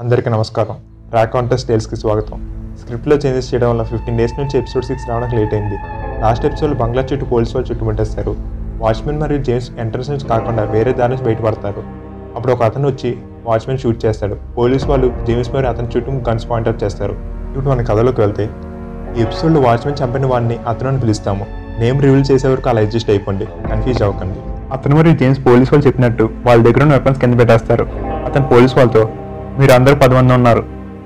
అందరికీ నమస్కారం. Track contest టేల్స్కి స్వాగతం. స్క్రిప్ట్లో చేంజెస్ చేయడం వల్ల ఫిఫ్టీన్ డేస్ నుంచి ఎపిసోడ్ సిక్స్ రావడానికి లేట్ అయింది. లాస్ట్ ఎపిసోడ్ బంగ్లా చుట్టూ పోలీసు వాళ్ళు చుట్టుముట్టేస్తారు వాచ్మెన్ మరియు జేమ్స్ ఎంట్రన్స్ నుంచి కాకుండా వేరే దారి నుంచి బయటపడతారు. అప్పుడు ఒక అతను వచ్చి వాచ్మెన్ షూట్ చేస్తాడు. పోలీసు వాళ్ళు జేమ్స్ మరియు అతని చుట్టూ గన్స్ పాయింట్అవుట్ చేస్తారు. ఇప్పుడు మన కథలోకి వెళ్తే ఈ ఎపిసోడ్లో వాచ్మెన్ చంపిన వాడిని అతను అని పిలుస్తాము. నేమ్ రివీల్ చేసే వరకు అలా అడ్జస్ట్ అయిపోండి. కన్ఫ్యూజ్ అవ్వకండి. అతను మరియు జేమ్స్ పోలీస్ వాళ్ళు చెప్పినట్టు వాళ్ళ దగ్గర ఉన్న వెపన్స్ కింద పెట్టేస్తారు. అతను పోలీస్ వాళ్ళతో మీరు అందరూ పది మంది ఉన్నారు.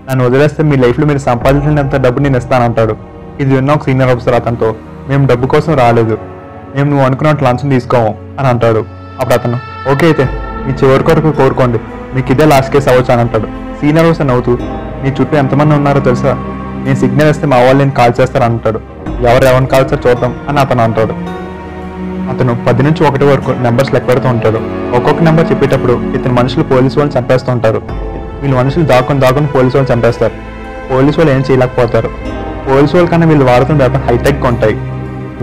నన్ను వదిలేస్తే మీ లైఫ్లో మీరు సంపాదించినంత డబ్బు నేను ఇస్తానంటాడు. ఇది విన్న ఒక సీనియర్ ఆఫీసర్ అతనితో మేము డబ్బు కోసం రాలేదు. మేము నువ్వు అనుకున్నట్టు లంచం తీసుకోము అని అంటాడు అప్పుడు అతను ఓకే అయితే మీ చివరి కొరకు కోరుకోండి. మీకు ఇదే లాస్ట్ కేసు అవ్వచ్చు అని అంటాడు. సీనియర్ ఆఫీసర్ నవ్వుతూ మీ చుట్టూ ఎంతమంది ఉన్నారో తెలుసా? నేను సిగ్నల్ ఇస్తే మా వాళ్ళు నేను కాల్ చేస్తారు అంటాడు. ఎవరు ఎవరిని కాల్ చేస్తారు చూద్దాం అని అతను అంటాడు. అతను పది నుంచి ఒకటి వరకు నెంబర్స్ లెక్క పెడుతూ ఉంటాడు. ఒక్కొక్క నెంబర్ చెప్పేటప్పుడు ఇతని మనుషులు పోలీసు వాళ్ళు చంపేస్తూ ఉంటారు. వీళ్ళు మనుషులు దాక్కుని దాక్కుని పోలీసు వాళ్ళు చంపేస్తారు. పోలీసు వాళ్ళు ఏం చేయలేకపోతారు. పోలీసు వాళ్ళ కన్నా వీళ్ళు వాడుతున్న వెపన్ హైటెక్ ఉంటాయి.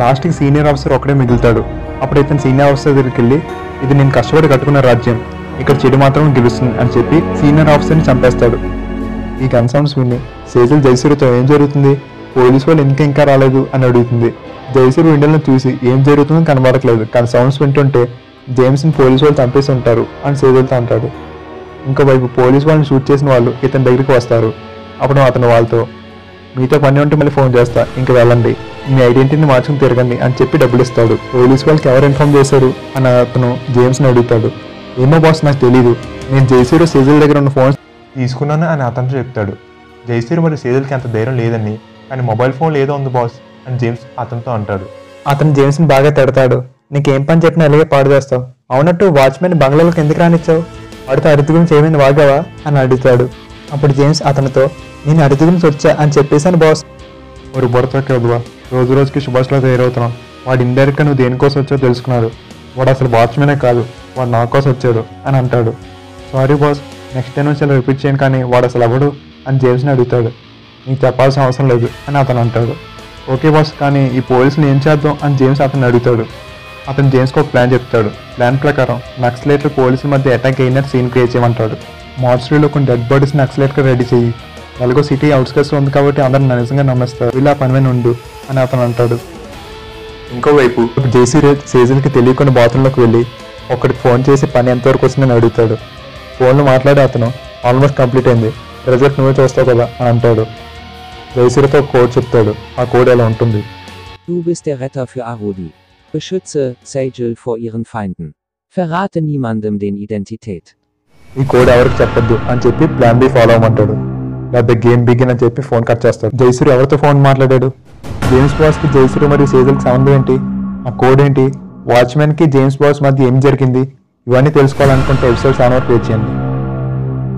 లాస్ట్కి సీనియర్ ఆఫీసర్ ఒకడే మిగులుతాడు. అప్పుడు ఇతను సీనియర్ ఆఫీసర్ దగ్గరికి వెళ్ళి ఇది నేను కష్టపడి కట్టుకున్న రాజ్యం. ఇక్కడ చెడు మాత్రం గెలుస్తుంది అని చెప్పి సీనియర్ ఆఫీసర్ని చంపేస్తాడు. ఈ గన్ సౌండ్స్ విని సేజల్ జయసూరితో ఏం జరుగుతుంది? పోలీసు వాళ్ళు ఇంకా ఇంకా రాలేదు అని అడుగుతుంది. జయసూరి విండోలను చూసి ఏం జరుగుతుందో కనబడట్లేదు. కానీ సౌండ్స్ వింటుంటే జేమ్స్ని పోలీసు వాళ్ళు చంపేసి ఉంటారు అని సేజల్తో అంటాడు. ఇంకోవైపు పోలీసు వాళ్ళని షూట్ చేసిన వాళ్ళు ఇతని దగ్గరికి వస్తారు. అప్పుడు అతను వాళ్ళతో మీతో పని ఉంటే మళ్ళీ ఫోన్ చేస్తా ఇంక వెళ్ళండి. మీ ఐడెంటిటీని మార్చుకుని తిరగండి అని చెప్పి డబ్బులు ఇస్తాడు. పోలీసు వాళ్ళకి ఎవరు ఇన్ఫార్మ్ చేశారు? అని అతను జేమ్స్ని అడుగుతాడు. ఏమో బాస్ నాకు తెలియదు నేను జైసూరు సీజల్ దగ్గర ఉన్న ఫోన్స్ తీసుకున్నాను అని అతను చెప్తాడు. జైసీర్ మరి సీజల్కి అంత ధైర్యం లేదని కానీ మొబైల్ ఫోన్ లేదో ఉంది బాస్ అని జేమ్స్ అతనితో అంటాడు. అతను జేమ్స్ని బాగా తిడతాడు. నీకేం పని చెప్పినా అలాగే పాడు చేస్తావు. అవునట్టు వాచ్మెన్ బంగ్లాలోకి ఎందుకు రానిచ్చావు? వాడితో అరుతు గురించి ఏమైంది వాగావా? అని అడుగుతాడు. అప్పుడు జేమ్స్ అతనితో నేను అరుతు గురించి వచ్చా అని చెప్పేశాను బాస్ ఒక బుర్రతోకి వద్దువా రోజు రోజుకి సుభాష్లో తయారవుతున్నాం. వాడు ఇండైరెక్ట్గా నువ్వు దేనికోసం వచ్చావు తెలుసుకున్నాడు. వాడు అసలు వాచ్మెనే కాదు. వాడు నా కోసం వచ్చాడు అని అంటాడు. సారీ బాస్ నెక్స్ట్ టైం నుంచి అలా రిపీట్ చేయను కానీ వాడు అసలు ఎవడు అని జేమ్స్ని అడుగుతాడు. నీకు చెప్పాల్సిన అవసరం లేదు అని అతను అంటాడు. ఓకే బాస్ కానీ ఈ పోలీసులు ఏం చేద్దాం? అని జేమ్స్ అతను అడుగుతాడు. అతను జేమ్స్కి ఒక ప్లాన్ చెప్తాడు. ప్లాన్ ప్రకారం నక్సలైట్లు పోలీసుల మధ్య అటాక్ అయినట్టు సీన్ క్రియేట్ చేయమంటాడు. మార్చురీలో కొన్ని డెడ్ బాడీస్ నక్సలైట్గా రెడీ చేయి. ఎలాగో సిటీ అవుట్స్కట్స్ ఉంది కాబట్టి అందరు నన్ను నిజంగా నమ్మేస్తారు. ఇలా పని మీద ఉండు అని అతను అంటాడు. ఇంకోవైపు జేసీ సీజన్కి తెలియకుండా బాత్రూంలోకి వెళ్ళి ఒకడికి ఫోన్ చేసి పని ఎంతవరకు వచ్చిందని అడుగుతాడు. ఫోన్లో మాట్లాడే అతను ఆల్మోస్ట్ కంప్లీట్ అయింది. రిజల్ట్ నువ్వే చూస్తావు కదా అని అంటాడు. జయసీరతో ఒక కోడ్ చెప్తాడు. ఆ కోడ్ ఎలా ఉంటుంది? Du bist der Retter für Arodi. Beschütze Sagel vor ihren Feinden. Verrate niemandem den Identität. ఈ కోడ్ ఎవరికి చెప్పొద్దు అని చెప్పి ప్లాన్ బి ఫాలో అవ్వమంటాడు. లేకపోతే గేమ్ బిగిన్ అని చెప్పి ఫోన్ కట్ చేస్తాడు. జైసూరి ఎవరితో ఫోన్ మాట్లాడాడు? జేమ్స్ బాస్కి జైసూరి మరియు సేజల్కి సంబంధం ఏంటి? ఆ కోడ్ ఏంటి? వాచ్మెన్కి జేమ్స్ బాస్ మధ్య ఏం జరిగింది? ఇవన్నీ తెలుసుకోవాలనుకుంటే ఎపిసోడ్ సెవెన్ వరకు వేచేయండి